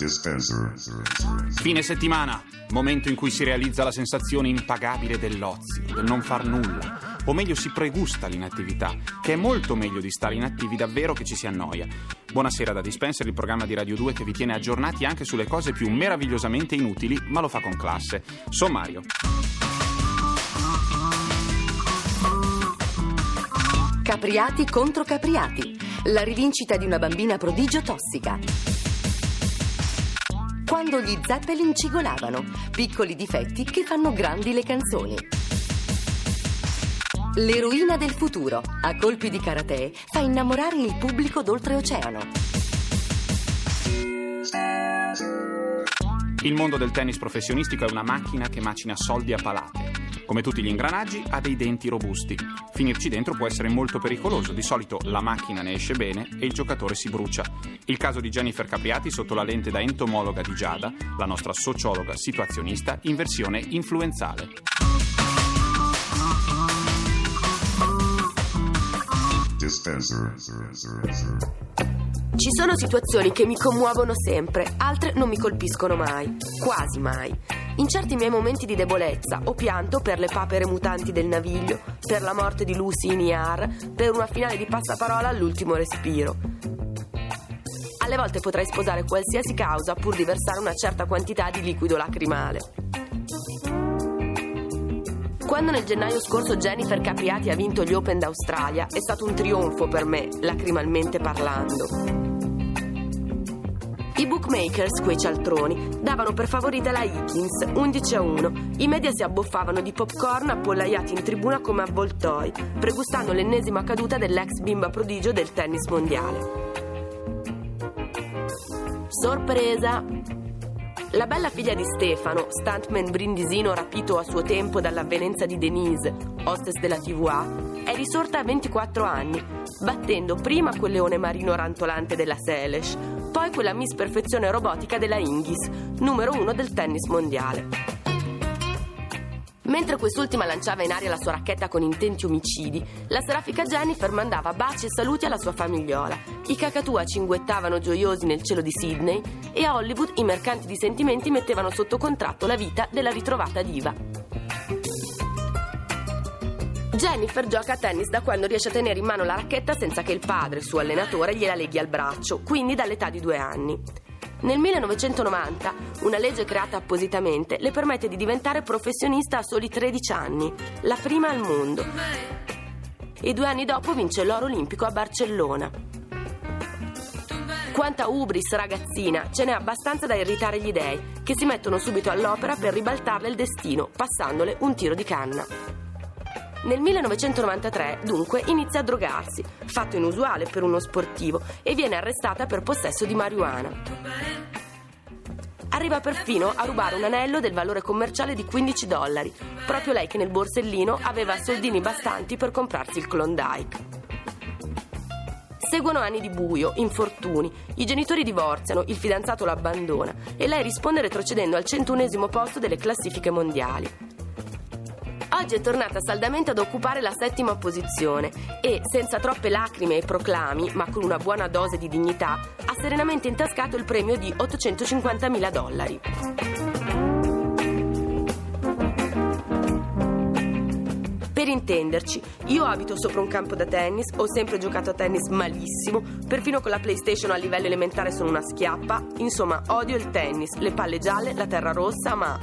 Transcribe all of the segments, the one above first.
Dispenser. Fine settimana, momento in cui si realizza la sensazione impagabile dell'ozio, del non far nulla, o meglio si pregusta l'inattività, che è molto meglio di stare inattivi davvero che ci si annoia. Buonasera da Dispenser, il programma di Radio 2 che vi tiene aggiornati anche sulle cose più meravigliosamente inutili, ma lo fa con classe. Sommario. Capriati contro Capriati. La rivincita di una bambina prodigio tossica. Quando gli Zeppelin cigolavano. Piccoli difetti che fanno grandi le canzoni. L'eroina del futuro, a colpi di karate, fa innamorare il pubblico d'oltreoceano. Il mondo del tennis professionistico è una macchina che macina soldi a palate. Come tutti gli ingranaggi, ha dei denti robusti. Finirci dentro può essere molto pericoloso. Di solito la macchina ne esce bene e il giocatore si brucia. Il caso di Jennifer Capriati sotto la lente da entomologa di Giada, la nostra sociologa situazionista in versione influenzale. Ci sono situazioni che mi commuovono sempre, altre non mi colpiscono mai, quasi mai. In certi miei momenti di debolezza ho pianto per le papere mutanti del naviglio, per la morte di Lucy in IAR, per una finale di passaparola all'ultimo respiro. Alle volte potrei sposare qualsiasi causa pur di versare una certa quantità di liquido lacrimale. Quando nel gennaio scorso Jennifer Capriati ha vinto gli Open d'Australia è stato un trionfo per me, lacrimalmente parlando. I bookmakers, quei cialtroni, davano per favorita la Higgins, 11 a 1. I media si abboffavano di popcorn appollaiati in tribuna come avvoltoi, pregustando l'ennesima caduta dell'ex bimba prodigio del tennis mondiale. Sorpresa! La bella figlia di Stefano, stuntman brindisino rapito a suo tempo dall'avvenenza di Denise, hostess della TVA, è risorta a 24 anni, battendo prima quel leone marino rantolante della Selesh, poi quella Miss Perfezione robotica della Inghis, numero uno del tennis mondiale. Mentre quest'ultima lanciava in aria la sua racchetta con intenti omicidi, la serafica Jennifer mandava baci e saluti alla sua famigliola. I cacatua cinguettavano gioiosi nel cielo di Sydney e a Hollywood i mercanti di sentimenti mettevano sotto contratto la vita della ritrovata diva. Jennifer gioca a tennis da quando riesce a tenere in mano la racchetta senza che il padre, suo allenatore, gliela leghi al braccio, quindi dall'età di due anni. Nel 1990 una legge creata appositamente le permette di diventare professionista a soli 13 anni, la prima al mondo. E due anni dopo vince l'oro olimpico a Barcellona. Quanta ubris ragazzina, ce n'è abbastanza da irritare gli dei, che si mettono subito all'opera per ribaltarle il destino, passandole un tiro di canna. Nel 1993, dunque, inizia a drogarsi, fatto inusuale per uno sportivo, e viene arrestata per possesso di marijuana. Arriva perfino a rubare un anello del valore commerciale di 15 dollari, proprio lei che nel borsellino aveva soldini bastanti per comprarsi il Klondike. Seguono anni di buio, infortuni, i genitori divorziano, il fidanzato lo abbandona e lei risponde retrocedendo al centunesimo posto delle classifiche mondiali. Oggi è tornata saldamente ad occupare la settima posizione e, senza troppe lacrime e proclami, ma con una buona dose di dignità, ha serenamente intascato il premio di 850.000 dollari. Per intenderci, io abito sopra un campo da tennis, ho sempre giocato a tennis malissimo, perfino con la PlayStation a livello elementare sono una schiappa, insomma odio il tennis, le palle gialle, la terra rossa, ma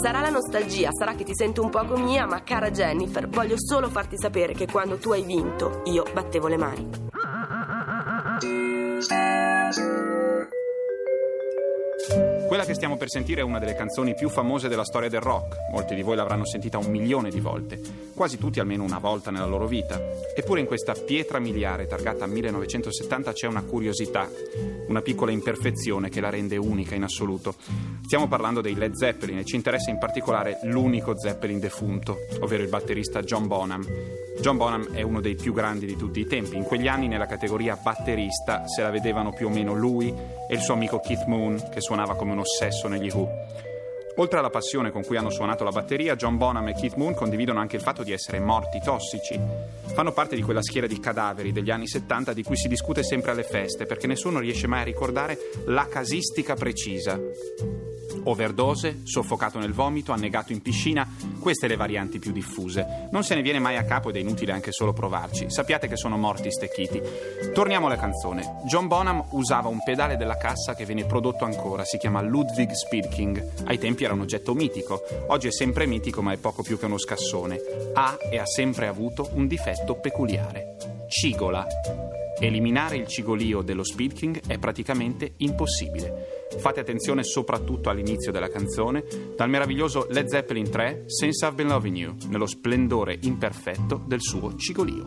Sarà la nostalgia, sarà che ti sento un poco mia, ma cara Jennifer, voglio solo farti sapere che quando tu hai vinto, io battevo le mani. Quella che stiamo per sentire è una delle canzoni più famose della storia del rock. Molti di voi l'avranno sentita un milione di volte, quasi tutti almeno una volta nella loro vita. Eppure in questa pietra miliare targata 1970 c'è una curiosità, una piccola imperfezione che la rende unica in assoluto. Stiamo parlando dei Led Zeppelin e ci interessa in particolare l'unico Zeppelin defunto, ovvero il batterista John Bonham. John Bonham è uno dei più grandi di tutti i tempi. In quegli anni nella categoria batterista se la vedevano più o meno lui e il suo amico Keith Moon, che suonava come un ossesso negli Who. Oltre alla passione con cui hanno suonato la batteria, John Bonham e Keith Moon condividono anche il fatto di essere morti tossici. Fanno parte di quella schiera di cadaveri degli anni 70 di cui si discute sempre alle feste, perché nessuno riesce mai a ricordare la casistica precisa. Overdose, soffocato nel vomito, annegato in piscina, queste le varianti più diffuse. Non se ne viene mai a capo ed è inutile anche solo provarci. Sappiate che sono morti stecchiti. Torniamo alla canzone. John Bonham usava un pedale della cassa che viene prodotto ancora, si chiama Ludwig Speedking. Ai tempi era un oggetto mitico, oggi è sempre mitico ma è poco più che uno scassone. Ha e ha sempre avuto un difetto peculiare. Cigola. Eliminare il cigolio dello Speed King è praticamente impossibile. Fate attenzione soprattutto all'inizio della canzone, dal meraviglioso Led Zeppelin 3, Since I've Been Loving You, nello splendore imperfetto del suo cigolio.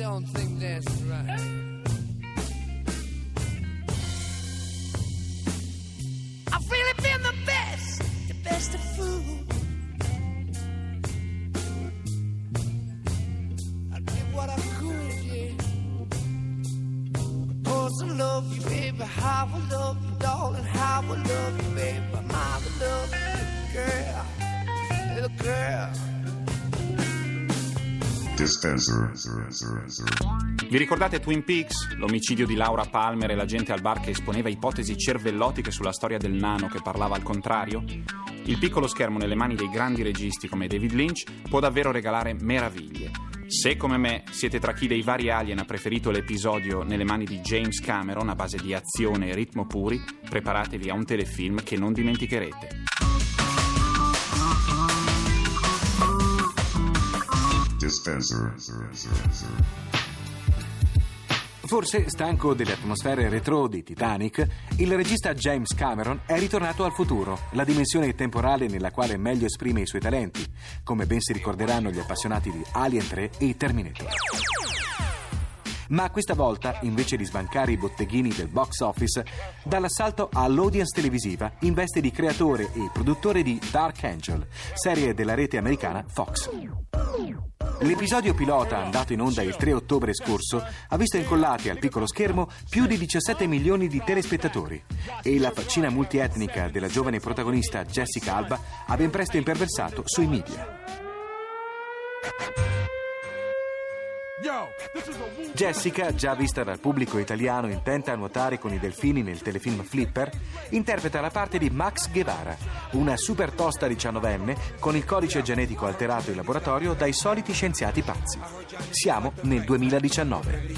Don't think that's right. I've really been the best, the best of food. I did what I could, yeah. Cause I love you, baby. How I love you, darling. How I love you, baby. My love you, girl. Little girl. Vi ricordate Twin Peaks? L'omicidio di Laura Palmer e la gente al bar che esponeva ipotesi cervellotiche sulla storia del nano che parlava al contrario? Il piccolo schermo nelle mani dei grandi registi come David Lynch può davvero regalare meraviglie. Se come me siete tra chi dei vari alien ha preferito l'episodio nelle mani di James Cameron a base di azione e ritmo puri, preparatevi a un telefilm che non dimenticherete. Dispenser. Forse, stanco delle atmosfere retro di Titanic, il regista James Cameron è ritornato al futuro, la dimensione temporale nella quale meglio esprime i suoi talenti, come ben si ricorderanno gli appassionati di Alien 3 e Terminator. Ma questa volta, invece di sbancare i botteghini del box office, dà l'assalto all'audience televisiva in veste di creatore e produttore di Dark Angel, serie della rete americana Fox. L'episodio pilota, andato in onda il 3 ottobre scorso, ha visto incollati al piccolo schermo più di 17 milioni di telespettatori e la faccina multietnica della giovane protagonista Jessica Alba ha ben presto imperversato sui media. Jessica, già vista dal pubblico italiano intenta a nuotare con i delfini nel telefilm Flipper, interpreta la parte di Max Guevara, una super tosta diciannovenne con il codice genetico alterato in laboratorio dai soliti scienziati pazzi. Siamo nel 2019.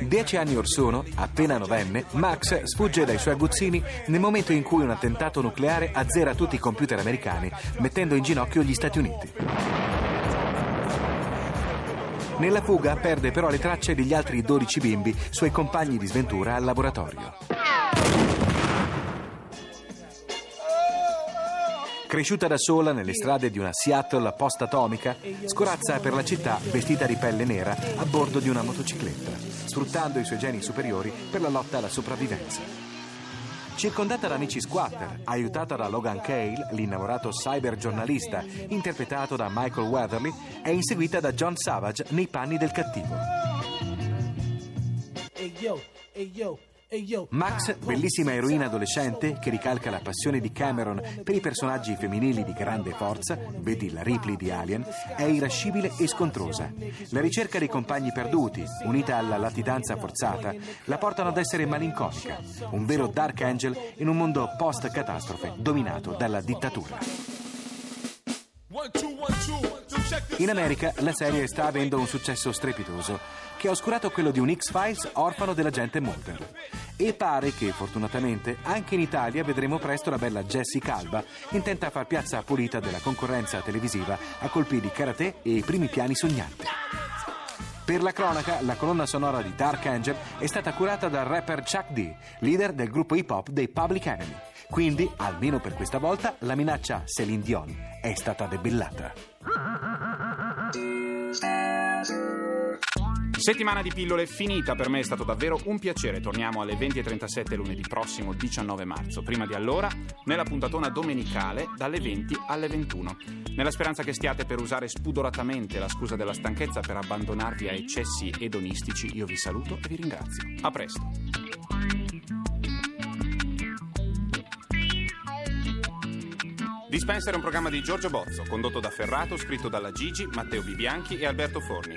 Dieci anni or sono, appena novenne, Max sfugge dai suoi aguzzini nel momento in cui un attentato nucleare azzera tutti i computer americani, mettendo in ginocchio gli Stati Uniti. Nella fuga perde però le tracce degli altri 12 bimbi, suoi compagni di sventura al laboratorio. Cresciuta da sola nelle strade di una Seattle post-atomica, scorazza per la città vestita di pelle nera a bordo di una motocicletta, sfruttando i suoi geni superiori per la lotta alla sopravvivenza. Circondata da amici squatter, aiutata da Logan Cale, l'innamorato cybergiornalista, interpretato da Michael Weatherly, è inseguita da John Savage nei panni del cattivo. Hey yo, hey yo. Max, bellissima eroina adolescente che ricalca la passione di Cameron per i personaggi femminili di grande forza, vedi la Ripley di Alien, è irascibile e scontrosa. La ricerca dei compagni perduti, unita alla latitanza forzata, la portano ad essere malinconica, un vero Dark Angel in un mondo post-catastrofe dominato dalla dittatura. In America la serie sta avendo un successo strepitoso che ha oscurato quello di un X-Files orfano dell'agente Mulder. E pare che, fortunatamente, anche in Italia vedremo presto la bella Jessica Alba intenta a far piazza pulita della concorrenza televisiva a colpi di karate e i primi piani sognanti. Per la cronaca, la colonna sonora di Dark Angel è stata curata dal rapper Chuck D, leader del gruppo hip hop dei Public Enemy. Quindi, almeno per questa volta, la minaccia Celine Dion è stata debellata. Settimana di pillole finita, per me è stato davvero un piacere. Torniamo alle 20.37 lunedì prossimo 19 marzo. Prima di allora, nella puntatona domenicale dalle 20 alle 21. Nella speranza che stiate per usare spudoratamente la scusa della stanchezza per abbandonarvi a eccessi edonistici, io vi saluto e vi ringrazio. A presto. Dispenser è un programma di Giorgio Bozzo, condotto da Ferrato, scritto dalla Gigi, Matteo Bibianchi e Alberto Forni.